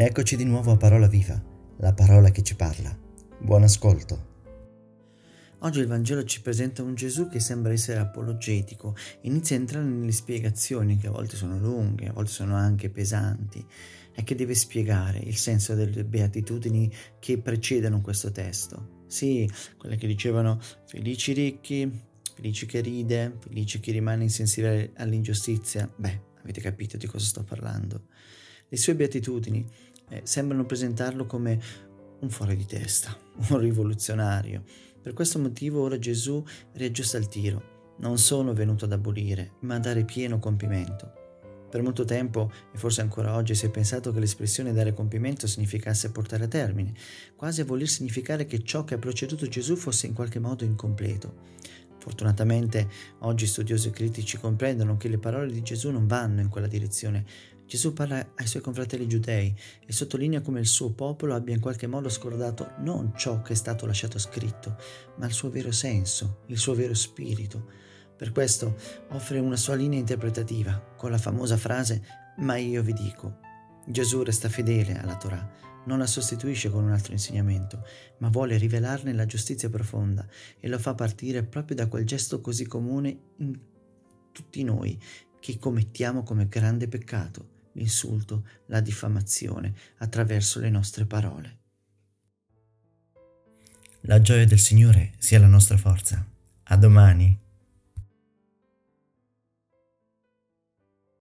Eccoci di nuovo a Parola Viva, la parola che ci parla. Buon ascolto. Oggi il Vangelo ci presenta un Gesù che sembra essere apologetico, inizia a entrare nelle spiegazioni che a volte sono lunghe, a volte sono anche pesanti, e che deve spiegare il senso delle beatitudini che precedono questo testo. Sì, quelle che dicevano felici ricchi, felici che ride, felici chi rimane insensibile all'ingiustizia. Beh, avete capito di cosa sto parlando. Le sue beatitudini eh, sembrano presentarlo come un fuori di testa, un rivoluzionario. Per questo motivo ora Gesù riaggiusta il tiro. Non sono venuto ad abolire, ma a dare pieno compimento. Per molto tempo, e forse ancora oggi, si è pensato che l'espressione dare compimento significasse portare a termine, quasi a voler significare che ciò che ha proceduto Gesù fosse in qualche modo incompleto. Fortunatamente oggi studiosi e critici comprendono che le parole di Gesù non vanno in quella direzione, Gesù parla ai suoi confratelli giudei e sottolinea come il suo popolo abbia in qualche modo scordato non ciò che è stato lasciato scritto, ma il suo vero senso, il suo vero spirito. Per questo offre una sua linea interpretativa con la famosa frase Ma io vi dico. Gesù resta fedele alla Torah, non la sostituisce con un altro insegnamento, ma vuole rivelarne la giustizia profonda e lo fa partire proprio da quel gesto così comune in tutti noi che commettiamo come grande peccato l'insulto, la diffamazione attraverso le nostre parole. La gioia del Signore sia la nostra forza. A domani.